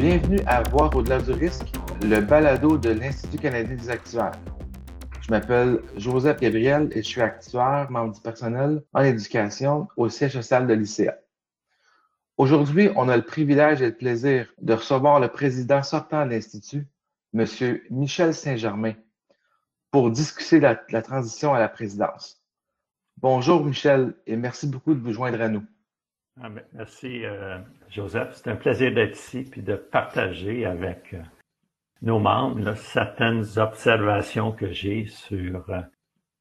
Bienvenue à Voir au-delà du risque, le balado de l'Institut canadien des actuaires. Je m'appelle Joseph Gabriel et je suis actuaire, membre du personnel en éducation au siège social de l'ICA. Aujourd'hui, on a le privilège et le plaisir de recevoir le président sortant de l'Institut, M. Michel Saint-Germain, pour discuter de la, la transition à la présidence. Bonjour Michel et merci beaucoup de vous joindre à nous. Ah merci, euh, Joseph. C'est un plaisir d'être ici puis de partager avec euh, nos membres certaines observations que j'ai sur euh,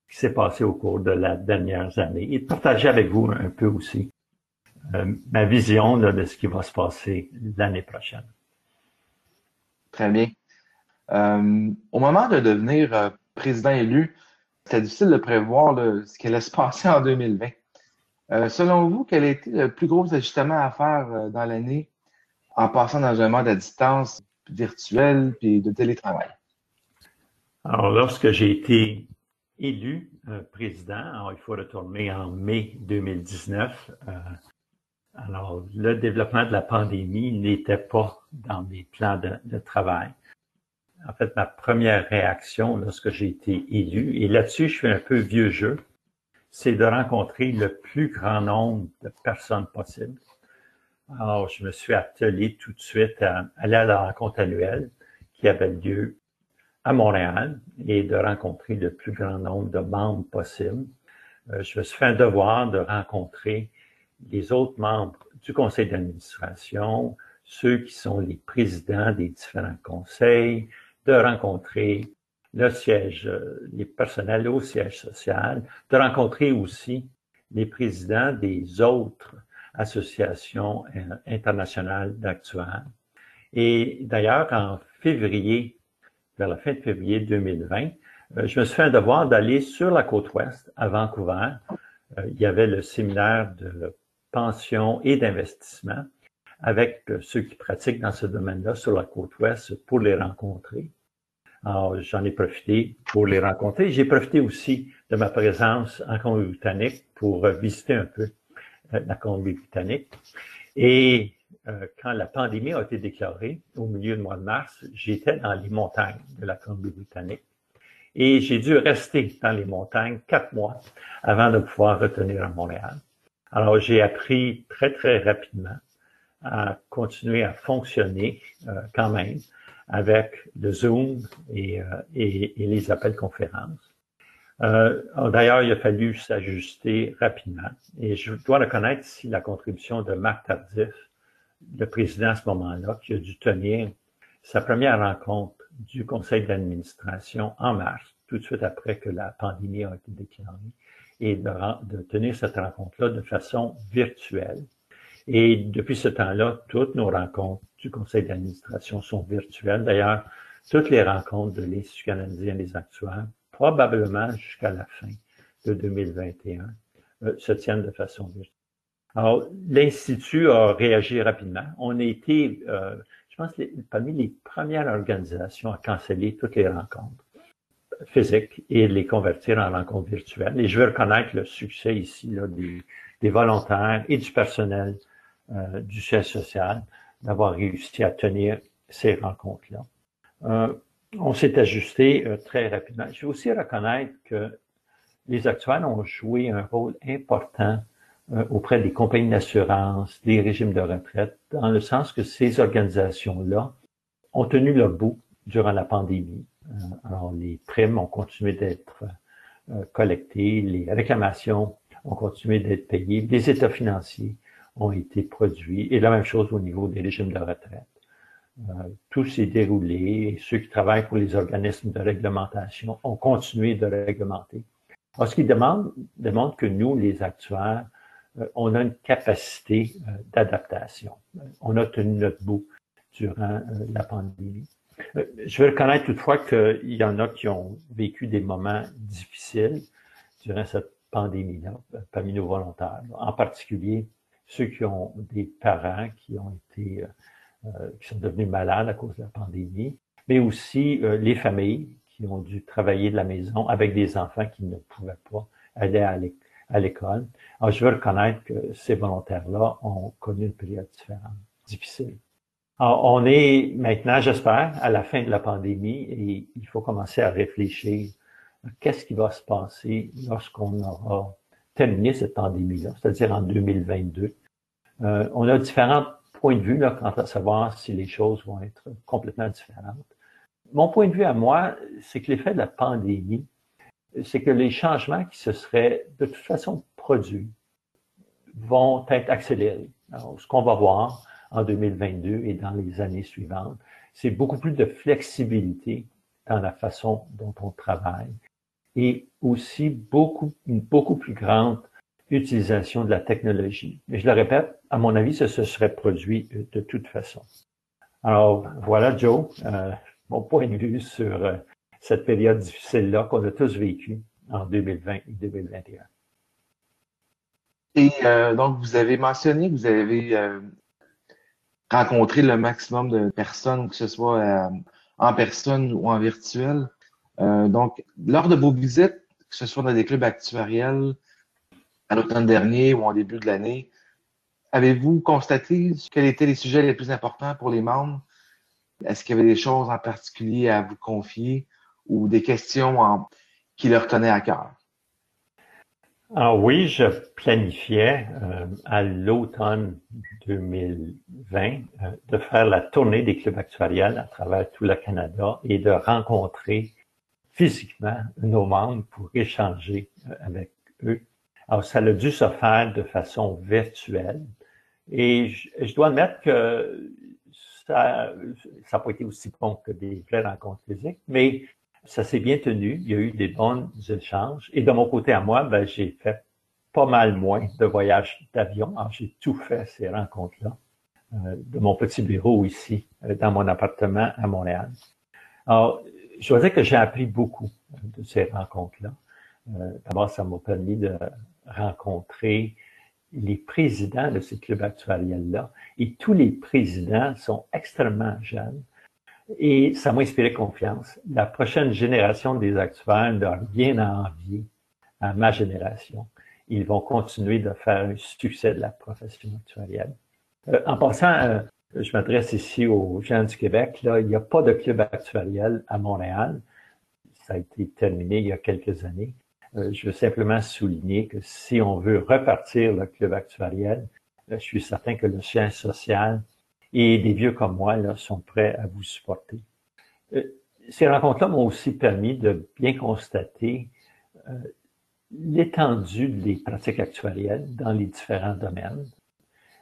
ce qui s'est passé au cours de la dernière année et de partager avec vous un peu aussi ma vision de ce qui va se passer l'année prochaine. Très bien. au moment de devenir président élu, c'était difficile de prévoir ce qui allait se passer en 2020. Euh, selon vous, quel a été le plus gros ajustement à faire euh, dans l'année en passant dans un mode à distance virtuel puis de télétravail? Alors, lorsque j'ai été élu euh, président, il faut retourner en mai 2019. alors, le développement de la pandémie n'était pas dans mes plans de, de, travail. En fait, ma première réaction lorsque j'ai été élu, et là-dessus, je fais un peu vieux jeu, c'est de rencontrer le plus grand nombre de personnes possible. Alors, je me suis attelé tout de suite à aller à la rencontre annuelle qui avait lieu à Montréal et de rencontrer le plus grand nombre de membres possible. Euh, je me suis fait un devoir de rencontrer les autres membres du conseil d'administration, ceux qui sont les présidents des différents conseils, de rencontrer le siège, euh, les personnels au siège social, de rencontrer aussi les présidents des autres associations euh, internationales d'actuaires. Et d'ailleurs, en février, vers la fin de février 2020, euh, je me suis fait un devoir d'aller sur la côte ouest, à Vancouver. Il y avait le séminaire de pension et d'investissement avec ceux qui pratiquent dans ce domaine-là sur la côte ouest pour les rencontrer. Alors, j'en ai profité pour les rencontrer. J'ai profité aussi de ma présence en Colombie-Britannique pour visiter un peu euh, la Colombie-Britannique. Et euh, quand la pandémie a été déclarée au milieu du mois de mars, j'étais dans les montagnes de la Colombie-Britannique. Et j'ai dû rester dans les montagnes quatre mois avant de pouvoir retenir à Montréal. Alors, j'ai appris très, très rapidement à continuer à fonctionner euh, quand même avec le Zoom et, euh, et, et les appels conférences. Euh, D'ailleurs, il a fallu s'ajuster rapidement. Et je dois reconnaître ici la contribution de Marc Tardif, le président à ce moment-là, qui a dû tenir sa première rencontre du conseil d'administration en mars, tout de suite après que la pandémie a été déclarée, et de, de tenir cette rencontre-là de façon virtuelle. Et depuis ce temps-là, toutes nos rencontres du conseil d'administration sont virtuelles. D'ailleurs, toutes les rencontres de l'Institut canadien des actuaires, probablement jusqu'à la fin de 2021, euh, se tiennent de façon virtuelle. Alors, l'Institut a réagi rapidement. On a été, euh, je pense, parmi les premières organisations à canceller toutes les rencontres physiques et les convertir en rencontres virtuelles. Et je veux reconnaître le succès ici là, des, volontaires et du personnel euh, du siège social d'avoir réussi à tenir ces rencontres-là. Euh, on s'est ajusté euh, très rapidement. Je veux aussi reconnaître que les actuels ont joué un rôle important euh, auprès des compagnies d'assurance, des régimes de retraite, dans le sens que ces organisations-là ont tenu le bout durant la pandémie. Alors, les primes ont continué d'être collectées, les réclamations ont continué d'être payées, les états financiers ont été produits. Et la même chose au niveau des régimes de retraite. Euh, tout s'est déroulé et ceux qui travaillent pour les organismes de réglementation ont continué de réglementer. Ce qui demande, demande que nous, les actuaires, euh, on a une capacité euh, d'adaptation. On a tenu notre bout durant la pandémie. Je veux reconnaître toutefois qu'il y en a qui ont vécu des moments difficiles durant cette pandémie-là, parmi nos volontaires, en particulier ceux qui ont des parents qui ont été, euh, euh, qui sont devenus malades à cause de la pandémie, mais aussi euh, les familles qui ont dû travailler de la maison avec des enfants qui ne pouvaient pas aller à l'école. Alors, je veux reconnaître que ces volontaires-là ont connu une période différente, difficile. on est maintenant, j'espère, à la fin de la pandémie et il faut commencer à réfléchir qu'est-ce qui va se passer lorsqu'on aura terminé cette pandémie-là, c'est-à-dire en 2022. Euh, on a différents points de vue là, quant à savoir si les choses vont être complètement différentes. Mon point de vue à moi, c'est que l'effet de la pandémie, c'est que les changements qui se seraient de toute façon produits vont être accélérés. Alors, ce qu'on va voir en 2022 et dans les années suivantes, c'est beaucoup plus de flexibilité dans la façon dont on travaille et aussi beaucoup, une beaucoup plus grande utilisation de la technologie. Mais je le répète, à mon avis, ça se serait produit de toute façon. Alors voilà, Joe, euh, mon point de vue sur euh, cette période difficile-là qu'on a tous vécue en 2020 et 2021. Et euh, donc, vous avez mentionné que vous avez euh, rencontré le maximum de personnes, que ce soit euh, en personne ou en virtuel. Donc, lors de vos visites, que ce soit dans des clubs actuariels, à l'automne dernier ou en début de l'année, avez-vous constaté quels étaient les sujets les plus importants pour les membres? Est-ce qu'il y avait des choses en particulier à vous confier ou des questions qui leur tenaient à cœur? Ah oui, je planifiais euh, à l'automne 2020 euh, de faire la tournée des clubs actuariels à travers tout le Canada et de rencontrer physiquement nos membres pour échanger avec eux. Alors ça a dû se faire de façon virtuelle et je, dois admettre que ça n'a pas été aussi bon que des vraies rencontres physiques, mais ça s'est bien tenu. Il y a eu des bons échanges. Et de mon côté à moi, ben, j'ai fait pas mal moins de voyages d'avion. Alors, j'ai tout fait ces rencontres-là euh, de mon petit bureau ici, euh, dans mon appartement à Montréal. Alors, je dire que j'ai appris beaucoup euh, de ces rencontres-là. D'abord, ça m'a permis de rencontrer les présidents de ces clubs actuariels-là. Et tous les présidents sont extrêmement jeunes. Et ça m'a inspiré confiance. La prochaine génération des actuaires n'a rien à envier à ma génération. Ils vont continuer de faire un succès de la profession actuarielle. Euh, en passant, euh, je m'adresse ici aux gens du Québec. Là, il n'y a pas de club actuariel à Montréal. Ça a été terminé il y a quelques années. Euh, je veux simplement souligner que si on veut repartir le club actuariel, je suis certain que le chien social et des vieux comme moi là, sont prêts à vous supporter. Euh, ces rencontres-là m'ont aussi permis de bien constater euh, l'étendue des pratiques actuarielles dans les différents domaines.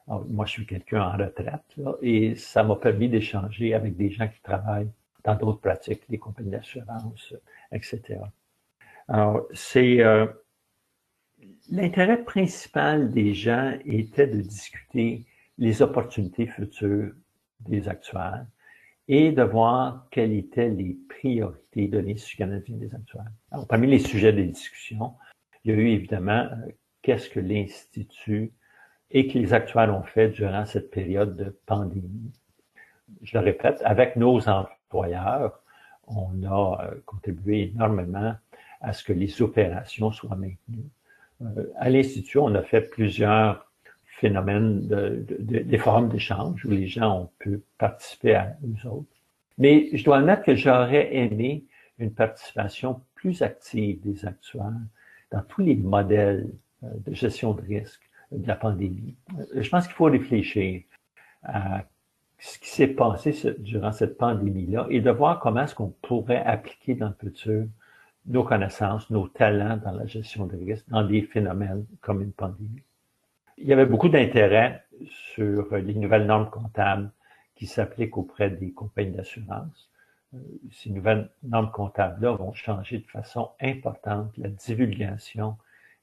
Moi, je suis quelqu'un en retraite là, et ça m'a permis d'échanger avec des gens qui travaillent dans d'autres pratiques, les compagnies d'assurance, etc. Alors, c'est euh, l'intérêt principal des gens était de discuter les opportunités futures des actuaires et de voir quelles étaient les priorités de l'Institut canadien des actuaires. Alors, parmi les sujets de discussion, il y a eu évidemment euh, qu'est-ce que l'Institut et que les actuaires ont fait durant cette période de pandémie. Je le répète, avec nos employeurs, on a euh, contribué énormément à ce que les opérations soient maintenues. Euh, à l'Institut, on a fait plusieurs phénomène de, de, des forums d'échange où les gens ont pu participer à nous autres. Mais je dois admettre que j'aurais aimé une participation plus active des actuaires dans tous les modèles euh, de gestion de risque de la pandémie. Euh, je pense qu'il faut réfléchir à ce qui s'est passé durant cette pandémie-là et de voir comment est-ce qu'on pourrait appliquer dans le futur nos connaissances, nos talents dans la gestion de risque dans des phénomènes comme une pandémie. Il y avait beaucoup d'intérêt sur les nouvelles normes comptables qui s'appliquent auprès des compagnies d'assurance. Euh, ces nouvelles normes comptables-là vont changer de façon importante la divulgation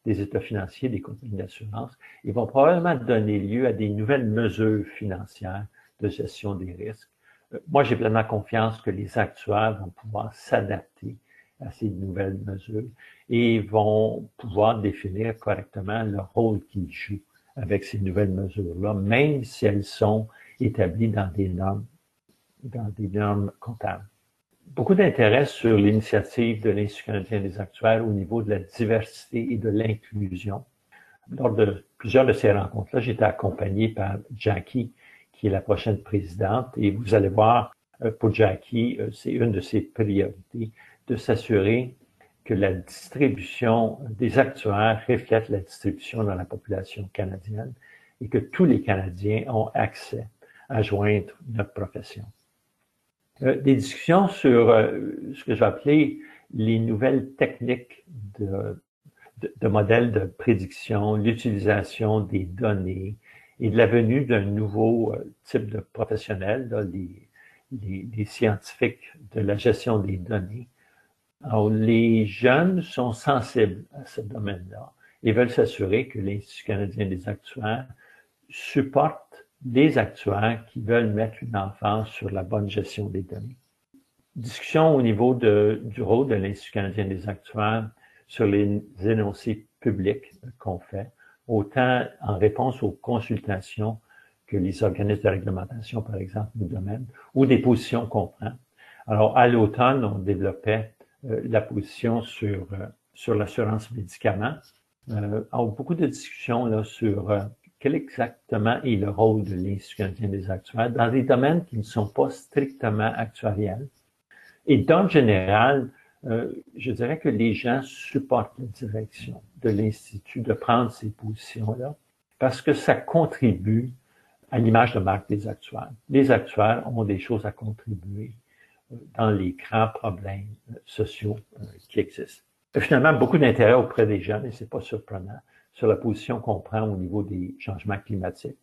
des états financiers des compagnies d'assurance et vont probablement donner lieu à des nouvelles mesures financières de gestion des risques. Euh, moi, j'ai pleinement confiance que les actuaires vont pouvoir s'adapter à ces nouvelles mesures et vont pouvoir définir correctement le rôle qu'ils jouent avec ces nouvelles mesures-là, même si elles sont établies dans des normes, dans des normes comptables. Beaucoup d'intérêt sur l'initiative de l'Institut canadien des actuaires au niveau de la diversité et de l'inclusion. Lors de plusieurs de ces rencontres-là, j'étais accompagné par Jackie, qui est la prochaine présidente. Et vous allez voir, euh, pour Jackie, euh, c'est une de ses priorités de s'assurer que la distribution des actuaires reflète la distribution dans la population canadienne et que tous les Canadiens ont accès à joindre notre profession. Euh, des discussions sur ce que j'ai appelé les nouvelles techniques de, de, modèles de prédiction, l'utilisation des données et de la venue d'un nouveau type de professionnel, les, les, scientifiques de la gestion des données. Alors, les jeunes sont sensibles à ce domaine-là et veulent s'assurer que l'Institut canadien des actuaires supporte des actuaires qui veulent mettre une enfance sur la bonne gestion des données. Discussion au niveau de, du rôle de l'Institut canadien des actuaires sur les énoncés publics qu'on fait, autant en réponse aux consultations que les organismes de réglementation, par exemple, nous demandent, ou des positions qu'on prend. Alors, à l'automne, on développait euh, la position sur, euh, sur l'assurance médicaments. Euh, a beaucoup de discussions là, sur euh, quel exactement est le rôle de l'Institut des actuaires dans des domaines qui ne sont pas strictement actuariels. Et dans le général, je dirais que les gens supportent la direction de l'Institut de prendre ces positions-là parce que ça contribue à l'image de marque des actuaires. Les actuaires ont des choses à contribuer euh, dans les grands problèmes euh, sociaux euh, qui existent. Finalement, beaucoup d'intérêt auprès des jeunes, et c'est pas surprenant, sur la position qu'on prend au niveau des changements climatiques.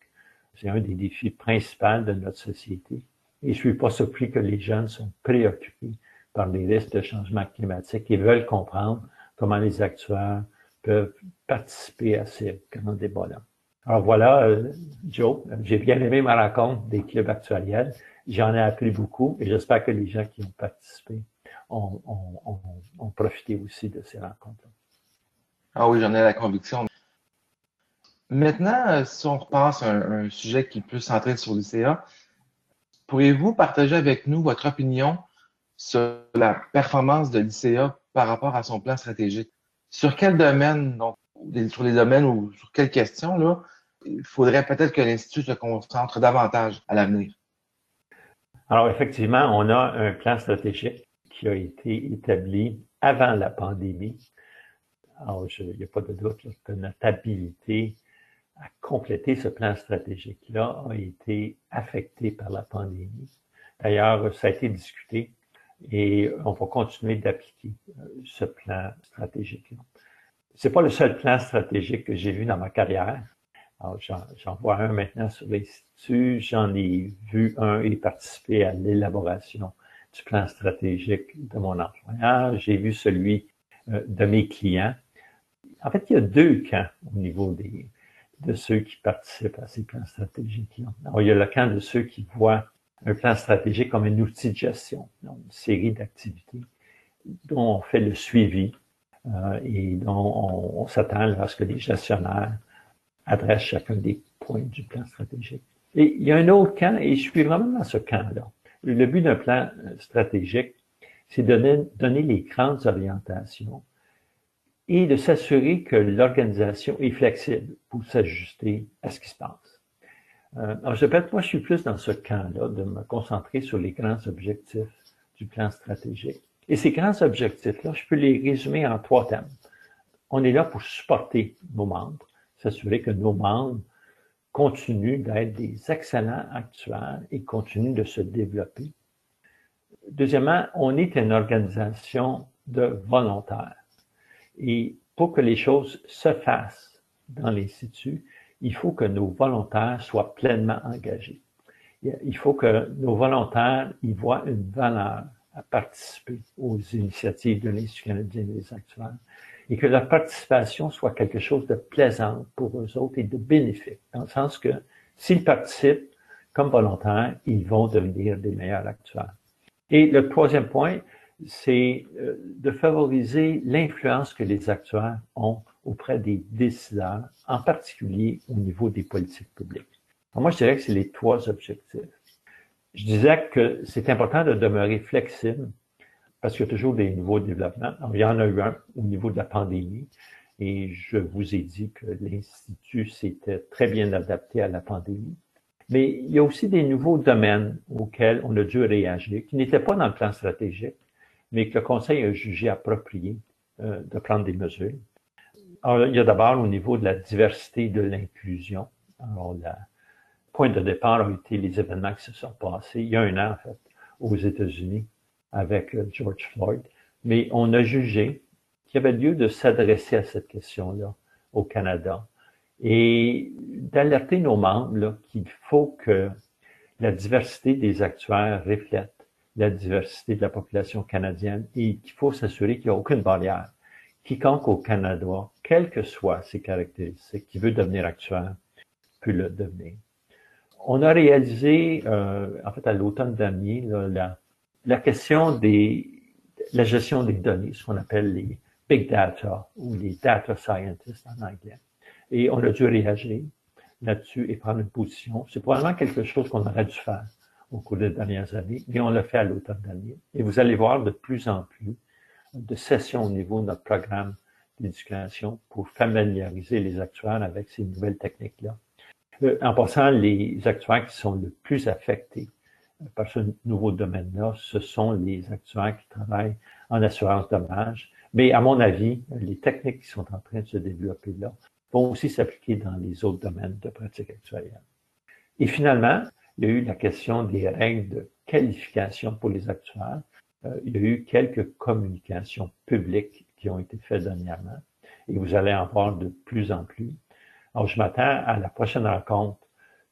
C'est un des défis principaux de notre société. Et je suis pas surpris que les jeunes sont préoccupés par les risques de changement climatique et veulent comprendre comment les actuaires peuvent participer à ces grands débats-là. Alors voilà, euh, Joe, j'ai bien aimé ma rencontre des clubs actuels. J'en ai appris beaucoup et j'espère que les gens qui ont participé ont, profité aussi de ces rencontres. Ah oui, j'en ai la conviction. Maintenant, euh, si on repasse à un, sujet qui est plus sur l'ICA, pourriez-vous partager avec nous votre opinion sur la performance de l'ICA par rapport à son plan stratégique? Sur quel domaine, donc, sur les domaines ou sur quelles questions, là, il faudrait peut-être que l'Institut se concentre davantage à l'avenir? Alors, effectivement, on a un plan stratégique qui a été établi avant la pandémie. Alors, il n'y a pas de doute que notre habilité à compléter ce plan stratégique-là a été affectée par la pandémie. D'ailleurs, ça a été discuté et on va continuer d'appliquer euh, ce plan stratégique-là. C'est pas le seul plan stratégique que j'ai vu dans ma carrière. J'en vois un maintenant sur l'Institut. J'en ai vu un et participé à l'élaboration du plan stratégique de mon employeur. J'ai vu celui euh, de mes clients. En fait, il y a deux camps au niveau des, de ceux qui participent à ces plans stratégiques-là. il y a le camp de ceux qui voient un plan stratégique comme un outil de gestion, donc une série d'activités dont on fait le suivi euh, et dont on, on s'attend à ce que les gestionnaires adressent chacun des points du plan stratégique. Et il y a un autre camp, et je suis vraiment dans ce camp-là. Le but d'un plan stratégique, c'est de donner, donner les grandes orientations et de s'assurer que l'organisation est flexible pour s'ajuster à ce qui se passe. Alors, je répète, moi, je suis plus dans ce camp-là, de me concentrer sur les grands objectifs du plan stratégique. Et ces grands objectifs-là, je peux les résumer en trois thèmes. On est là pour supporter nos membres, s'assurer que nos membres continuent d'être des excellents actuaires et continuent de se développer. Deuxièmement, on est une organisation de volontaires. Et pour que les choses se fassent dans l'Institut, il faut que nos volontaires soient pleinement engagés. Il faut que nos volontaires y voient une valeur à participer aux initiatives de l'Institut canadien des actuaires et que leur participation soit quelque chose de plaisant pour eux autres et de bénéfique, dans le sens que s'ils participent comme volontaires, ils vont devenir des meilleurs actuaires. Et le troisième point, c'est euh, de favoriser l'influence que les actuaires ont auprès des décideurs, en particulier au niveau des politiques publiques. moi, je dirais que c'est les trois objectifs. Je disais que c'est important de demeurer flexible parce qu'il y a toujours des nouveaux développements. il y en a eu un au niveau de la pandémie et je vous ai dit que l'Institut s'était très bien adapté à la pandémie. Mais il y a aussi des nouveaux domaines auxquels on a dû réagir, qui n'étaient pas dans le plan stratégique, mais que le Conseil a jugé approprié euh, de prendre des mesures. Alors, il y a d'abord au niveau de la diversité de l'inclusion. Alors, le point de départ a été les événements qui se sont passés il y a un an, en fait, aux États-Unis avec euh, George Floyd. Mais on a jugé qu'il y avait lieu de s'adresser à cette question-là au Canada et d'alerter nos membres qu'il faut que la diversité des actuaires reflète la diversité de la population canadienne et qu'il faut s'assurer qu'il n'y a aucune barrière. Quiconque au Canada, quelles que soient ses caractéristiques, qui veut devenir actuaire, peut le devenir. On a réalisé, euh, en fait, à l'automne dernier, la, la question des la gestion des données, ce qu'on appelle les big data ou les data scientists en anglais. Et on a dû réagir là-dessus et prendre une position. C'est probablement quelque chose qu'on aurait dû faire au cours des dernières années, mais on l'a fait à l'automne dernier. Et vous allez voir de plus en plus de sessions au niveau de notre programme d'éducation pour familiariser les actuaires avec ces nouvelles techniques-là. Euh, en passant, les actuaires qui sont le plus affectés par ce nouveau domaine-là, ce sont les actuaires qui travaillent en assurance dommage. Mais à mon avis, les techniques qui sont en train de se développer là vont aussi s'appliquer dans les autres domaines de pratique actuarielle. Et finalement, il y a eu la question des règles de qualification pour les actuaires. Euh, il y a eu quelques communications publiques qui ont été faites dernièrement et vous allez en voir de plus en plus. Alors, je m'attends à la prochaine rencontre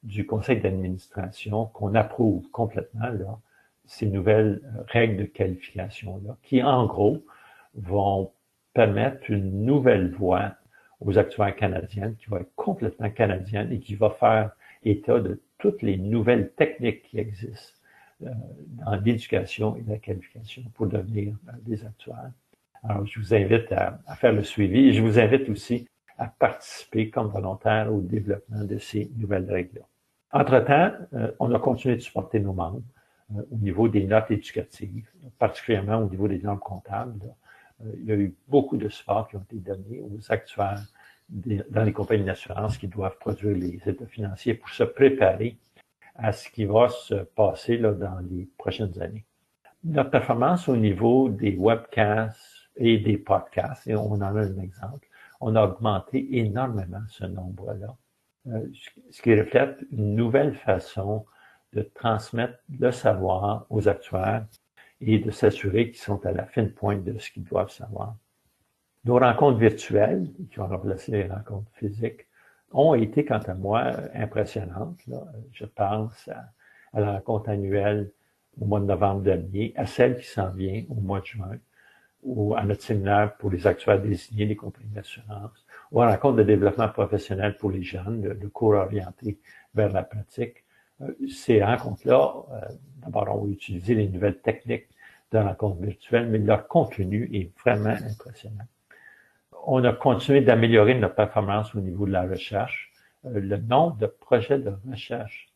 du conseil d'administration qu'on approuve complètement là, ces nouvelles règles de qualification là, qui en gros vont permettre une nouvelle voie aux actuaires canadiennes qui va être complètement canadienne et qui va faire état de toutes les nouvelles techniques qui existent euh, dans l'éducation et la qualification pour devenir euh, des actuaires. Alors, je vous invite à, faire le suivi et je vous invite aussi à participer comme volontaire au développement de ces nouvelles règles-là. Entre-temps, euh, on a continué de supporter nos membres au niveau des notes éducatives, particulièrement au niveau des normes comptables. Il y a eu beaucoup de support qui ont été donnés aux actuaires dans les compagnies d'assurance qui doivent produire les états financiers pour se préparer à ce qui va se passer dans les prochaines années. Notre performance au niveau des webcasts et des podcasts, et on en a un exemple, on a augmenté énormément ce nombre-là. Euh, ce qui reflète une nouvelle façon de transmettre le savoir aux actuaires et de s'assurer qu'ils sont à la fine pointe de ce qu'ils doivent savoir. Nos rencontres virtuelles, qui ont remplacé les rencontres physiques, ont été, quant à moi, impressionnantes. Je pense à, à, la rencontre annuelle au mois de novembre dernier, à celle qui s'en vient au mois de juin, ou à notre séminaire pour les actuaires désignés des compagnies d'assurance, ou à la rencontre de développement professionnel pour les jeunes, le, cours orienté vers la pratique. Euh, ces rencontres-là, euh, d'abord, ont utilisé les nouvelles techniques de rencontres virtuelles, mais leur contenu est vraiment impressionnant. On a continué d'améliorer notre performance au niveau de la recherche. Euh, le nombre de projets de recherche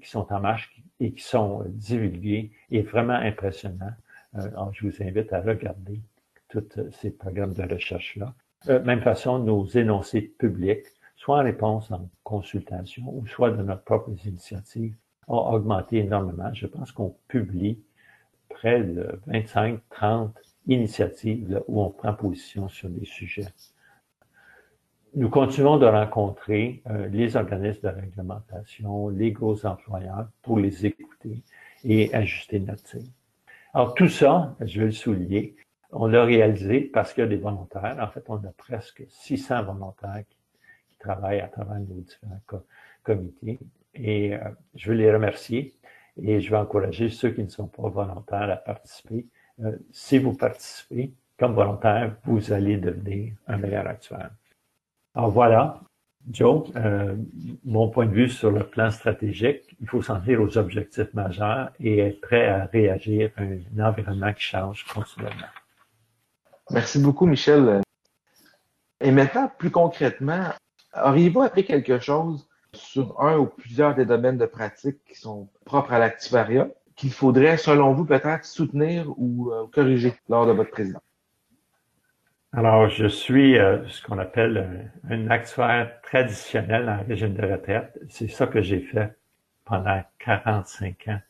qui sont en marche et qui sont divulgués est vraiment impressionnant. Je vous invite à regarder tous ces programmes de recherche-là. Même façon, nos énoncés publics, soit en réponse en consultation ou soit de notre propre initiative, ont augmenté énormément. Je pense qu'on publie près de 25-30 initiatives où on prend position sur des sujets. Nous continuons de rencontrer euh, les organismes de réglementation, les gros employeurs pour les écouter et ajuster notre tir. Alors tout ça, je vais le souligner, on l'a réalisé parce qu'il y a des volontaires. En fait, on a presque 600 volontaires qui, travaillent à travers nos différents comités. Et euh, je veux les remercier et je vais encourager ceux qui ne sont pas volontaires à participer. Euh, si vous participez comme volontaire, vous allez devenir un meilleur actuaire. Alors voilà, Joe, euh, mon point de vue sur le plan stratégique, il faut s'en tenir aux objectifs majeurs et être prêt à réagir à un environnement qui change continuellement. Merci beaucoup, Michel. Et maintenant, plus concrètement, auriez-vous appris quelque chose sur un ou plusieurs des domaines de pratique qui sont propres à l'activariat? Qu'il faudrait, selon vous, peut-être soutenir ou euh, corriger lors de votre présidence? Alors, je suis euh, ce qu'on appelle un, actuaire traditionnel en régime de retraite. C'est ça que j'ai fait pendant 45 ans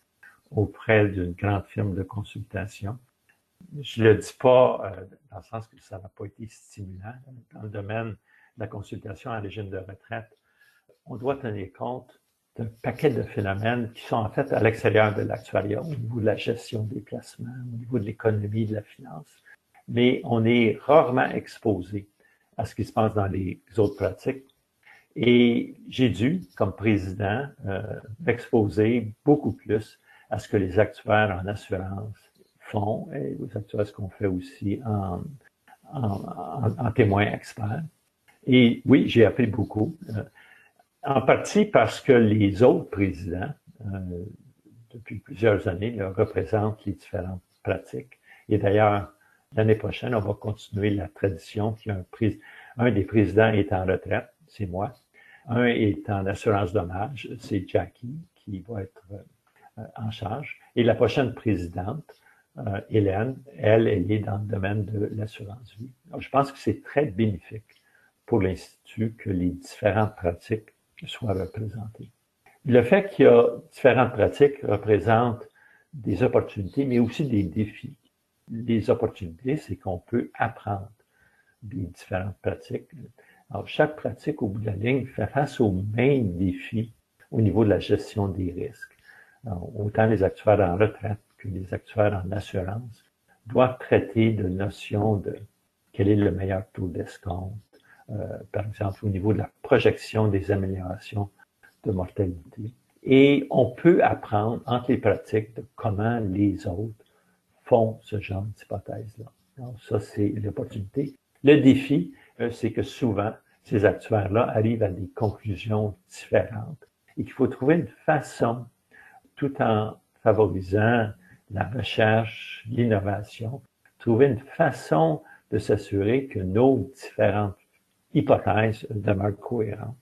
auprès d'une grande firme de consultation. Je le dis pas euh, dans le sens que ça n'a pas été stimulant. Dans le domaine de la consultation en régime de retraite, on doit tenir compte d'un paquet de phénomènes qui sont en fait à l'extérieur de l'actuariat, au niveau de la gestion des placements, au niveau de l'économie, de la finance. Mais on est rarement exposé à ce qui se passe dans les autres pratiques. Et j'ai dû, comme président, euh, m'exposer beaucoup plus à ce que les actuaires en assurance font et aux actuaires ce qu'on fait aussi en, en, en, témoin expert. Et oui, j'ai appris beaucoup. Euh, en partie parce que les autres présidents, euh, depuis plusieurs années, représentent les différentes pratiques. Et d'ailleurs, l'année prochaine, on va continuer la tradition qui un, un des présidents est en retraite, c'est moi. Un est en assurance dommage, c'est Jackie qui va être euh, en charge. Et la prochaine présidente, euh, Hélène, elle, elle est dans le domaine de l'assurance vie. je pense que c'est très bénéfique pour l'Institut que les différentes pratiques soit représenté. Le fait qu'il y a différentes pratiques représente des opportunités, mais aussi des défis. Les opportunités, c'est qu'on peut apprendre des différentes pratiques. Alors, chaque pratique, au bout de la ligne, fait face aux mêmes défis au niveau de la gestion des risques. autant les actuaires en retraite que les actuaires en assurance doivent traiter de notions de quel est le meilleur taux d'escompte, par exemple au niveau de la projection des améliorations de mortalité. Et on peut apprendre entre les pratiques de comment les autres font ce genre d'hypothèse-là. Donc ça, c'est l'opportunité. Le défi, euh, c'est que souvent, ces actuaires-là arrivent à des conclusions différentes et qu'il faut trouver une façon, tout en favorisant la recherche, l'innovation, trouver une façon de s'assurer que nos différentes hypothèse demeure cohérente.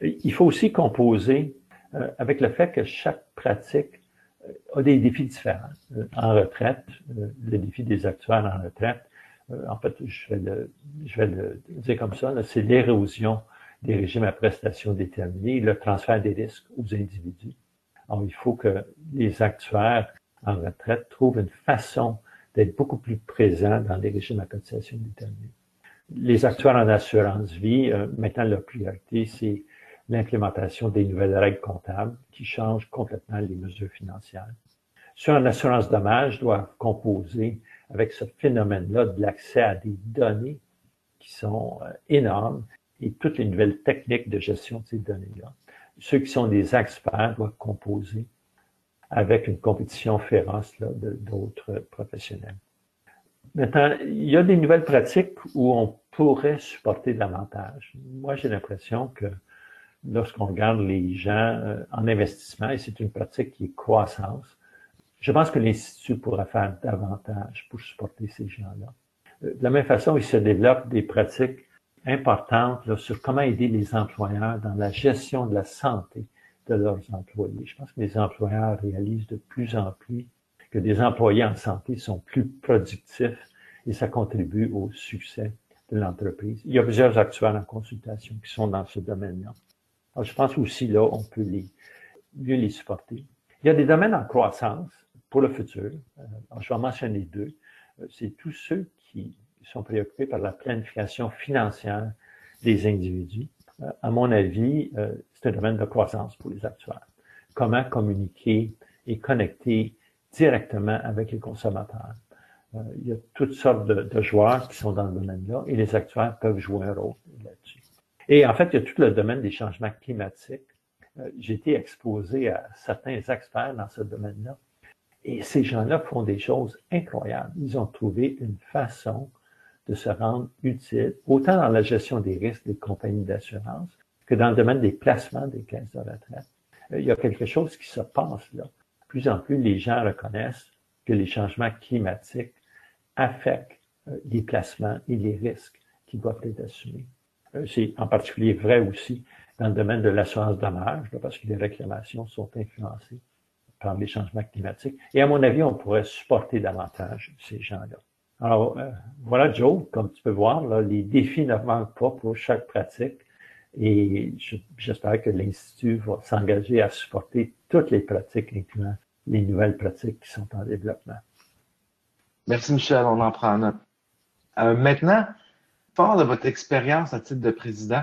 Il faut aussi composer euh, avec le fait que chaque pratique euh, a des défis différents. Euh, en retraite, le défi des actuaires en retraite, en fait, je vais le, dire comme ça, c'est l'érosion des régimes à prestations déterminées, le transfert des risques aux individus. Alors, il faut que les actuaires en retraite trouvent une façon d'être beaucoup plus présents dans les régimes à prestations déterminées les acteurs en assurance vie, euh, maintenant leur priorité, c'est l'implémentation des nouvelles règles comptables qui changent complètement les mesures financières. Ceux en assurance dommage doivent composer avec ce phénomène-là de l'accès à des données qui sont euh, énormes et toutes les nouvelles techniques de gestion de ces données-là. Ceux qui sont des experts doivent composer avec une compétition féroce d'autres professionnels. Maintenant, il y a des nouvelles pratiques où on pourrait supporter davantage. Moi, j'ai l'impression que lorsqu'on regarde les gens euh, en investissement, et c'est une pratique qui est croissance, je pense que l'Institut pourrait faire davantage pour supporter ces gens-là. Euh, de la même façon, il se développe des pratiques importantes sur comment aider les employeurs dans la gestion de la santé de leurs employés. Je pense que les employeurs réalisent de plus en plus que des employés en santé sont plus productifs et ça contribue au succès de l'entreprise. Il y a plusieurs actuaires en consultation qui sont dans ce domaine-là. Alors, je pense aussi là, on peut les, mieux les supporter. Il y a des domaines en croissance pour le futur. Euh, je vais en mentionner deux. Euh, c'est tous ceux qui sont préoccupés par la planification financière des individus. Euh, à mon avis, c'est un domaine de croissance pour les actuaires. Comment communiquer et connecter directement avec les consommateurs. Euh, il y a toutes sortes de, joueurs qui sont dans le domaine-là et les actuaires peuvent jouer un rôle là-dessus. Et en fait, il y a tout le domaine des changements climatiques. Euh, j'ai été exposé à certains experts dans ce domaine-là. Et ces gens-là font des choses incroyables. Ils ont trouvé une façon de se rendre utile, autant dans la gestion des risques des compagnies d'assurance que dans le domaine des placements des caisses de retraite. Euh, il y a quelque chose qui se passe là plus en plus, les gens reconnaissent que les changements climatiques affectent euh, les placements et les risques qui doivent être assumés. Euh, c'est en particulier vrai aussi dans le domaine de l'assurance dommage, parce que les réclamations sont influencées par les changements climatiques. Et à mon avis, on pourrait supporter davantage ces gens-là. Alors, euh, voilà, Joe, comme tu peux voir, là, les défis ne manquent pas pour chaque pratique. Et j'espère que l'Institut va s'engager à supporter toutes les pratiques, incluant les nouvelles pratiques qui sont en développement. Merci Michel, on en prend note. Euh, maintenant, fort de votre expérience à titre de président,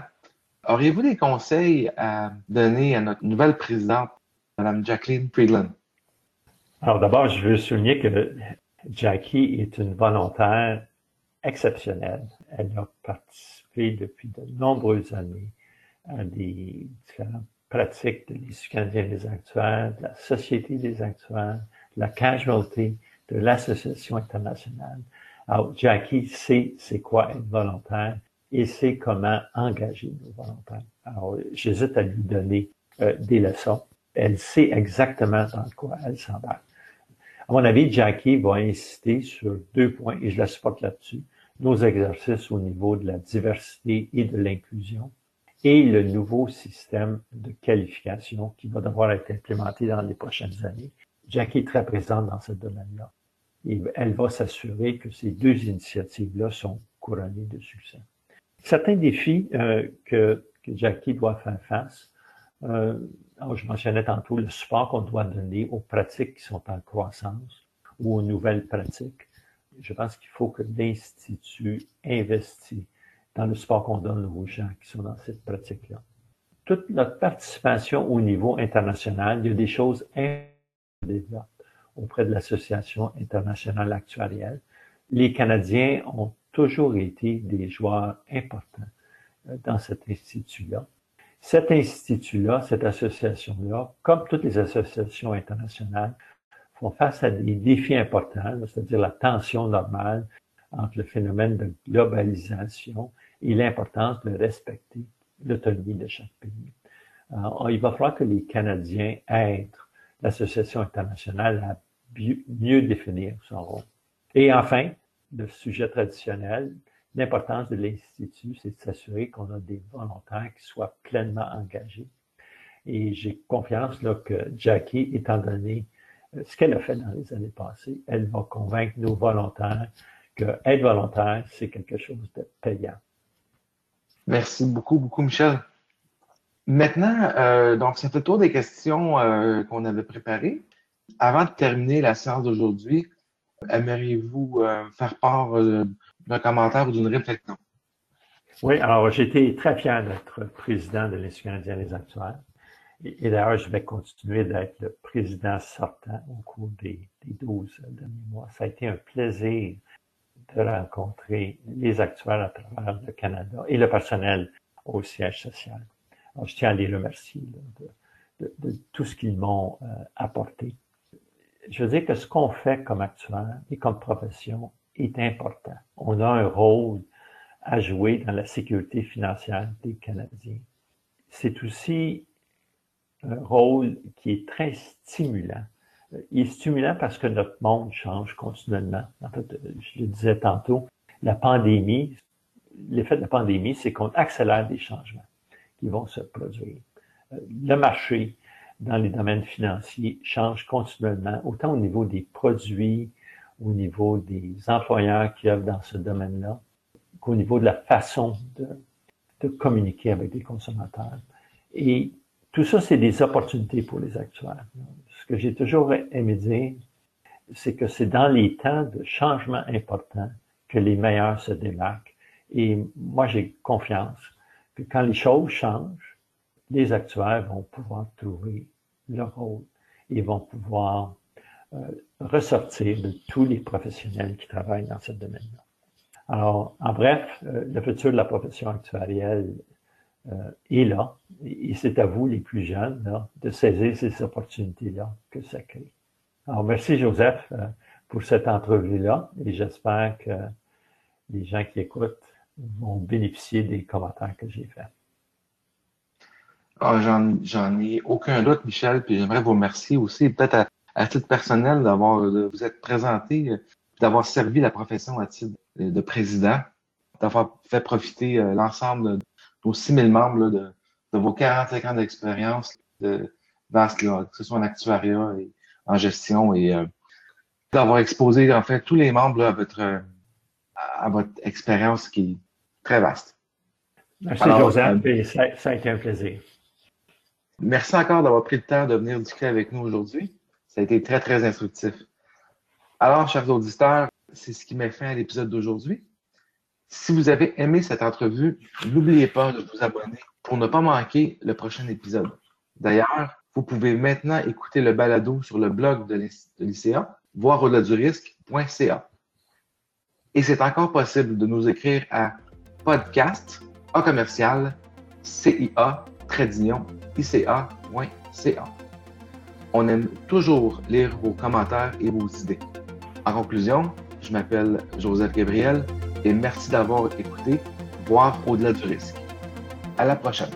auriez-vous des conseils à donner à notre nouvelle présidente, Mme Jacqueline Friedland? Alors d'abord, je veux souligner que Jackie est une volontaire exceptionnelle. Elle a participé depuis de nombreuses années des différentes pratiques de l'Institut des actuaires, de la Société des actuaires, de la casualty, de l'Association internationale. Alors, Jackie sait c'est quoi être volontaire et sait comment engager nos volontaires. Alors, j'hésite à lui donner euh, des leçons. Elle sait exactement dans quoi elle s'embarque. À mon avis, Jackie va insister sur deux points et je la supporte là-dessus. Nos exercices au niveau de la diversité et de l'inclusion et le nouveau système de qualification qui va devoir être implémenté dans les prochaines années. Jackie est très présente dans ce domaine-là. Et elle va s'assurer que ces deux initiatives-là sont couronnées de succès. Certains défis euh, que, Jackie doit faire face, euh, je mentionnais tantôt le support qu'on doit donner aux pratiques qui sont en croissance ou aux nouvelles pratiques. Je pense qu'il faut que l'Institut investisse dans le support qu'on donne aux gens qui sont dans cette pratique-là. Toute notre participation au niveau international, il y a des choses développent auprès de l'Association internationale actuarielle. Les Canadiens ont toujours été des joueurs importants euh, dans cet institut-là. Cet institut-là, cette association-là, comme toutes les associations internationales, font face à des défis importants, c'est-à-dire la tension normale entre le phénomène de globalisation et l'importance de respecter l'autonomie de chaque pays. Alors, il va falloir que les Canadiens aident l'Association internationale à mieux définir son rôle. Et enfin, le sujet traditionnel, l'importance de l'Institut, c'est de s'assurer qu'on a des volontaires qui soient pleinement engagés. Et j'ai confiance que Jackie, étant donné euh, ce qu'elle a fait dans les années passées, elle va convaincre nos volontaires que être volontaire, c'est quelque chose de payant. Merci beaucoup, beaucoup, Michel. Maintenant, euh, donc, ça tour des questions euh, qu'on avait préparées. Avant de terminer la séance d'aujourd'hui, aimeriez-vous euh, faire part d'un commentaire ou d'une réflexion? Oui, alors j'étais très fier d'être président de l'Institut canadien des actuaires. Et, d'ailleurs, je vais continuer d'être le président sortant au cours des, des 12 derniers mois. Ça a été un plaisir de rencontrer les actuaires à travers le Canada et le personnel au siège social. Je tiens à les remercier de, de, tout ce qu'ils m'ont euh, apporté. Je veux dire que ce qu'on fait comme actuaire et comme profession est important. On a un rôle à jouer dans la sécurité financière des Canadiens. C'est aussi un rôle qui est très stimulant il est stimulant parce que notre monde change continuellement. En fait, je le disais tantôt, la pandémie, l'effet de la pandémie, c'est qu'on accélère des changements qui vont se produire. Le marché dans les domaines financiers change continuellement, autant au niveau des produits, au niveau des employeurs qui œuvrent dans ce domaine-là, qu'au niveau de la façon de, de communiquer avec les consommateurs. Et tout ça, c'est des opportunités pour les actuaires. Ce que j'ai toujours aimé dire, c'est que c'est dans les temps de changement importants que les meilleurs se démarquent. Et moi, j'ai confiance que quand les choses changent, les actuaires vont pouvoir trouver leur rôle et vont pouvoir euh, ressortir de tous les professionnels qui travaillent dans ce domaine-là. Alors, en bref, euh, le futur de la profession actuarielle est là. Et c'est à vous, les plus jeunes, de saisir ces opportunités-là que ça crée. Alors, merci, Joseph, euh, pour cette entrevue-là. Et j'espère que les gens qui écoutent vont bénéficier des commentaires que j'ai faits. Ah, J'en ai aucun doute, Michel, puis j'aimerais vous remercier aussi, peut-être à, titre personnel, d'avoir de vous être présenté, d'avoir servi la profession à titre de président, d'avoir fait profiter euh, l'ensemble aux 6000 membres de, vos 45 ans d'expérience de vaste, que ce soit en actuariat et en gestion, et euh, d'avoir exposé en fait tous les membres à votre à votre expérience qui est très vaste. Merci Joseph, et ça, ça a été un plaisir. Merci encore d'avoir pris le temps de venir discuter avec nous aujourd'hui. Ça a été très, très instructif. Alors, chers auditeurs, c'est ce qui met fin à l'épisode d'aujourd'hui. Si vous avez aimé cette entrevue, n'oubliez pas de vous abonner pour ne pas manquer le prochain épisode. D'ailleurs, vous pouvez maintenant écouter le balado sur le blog de l'ICA, voir au-delà du risque.ca. Et c'est encore possible de nous écrire à podcast a commercial cia ica.ca. On aime toujours lire vos commentaires et vos idées. En conclusion, je m'appelle Joseph Gabriel et merci d'avoir écouté Voir au-delà du risque. À la prochaine.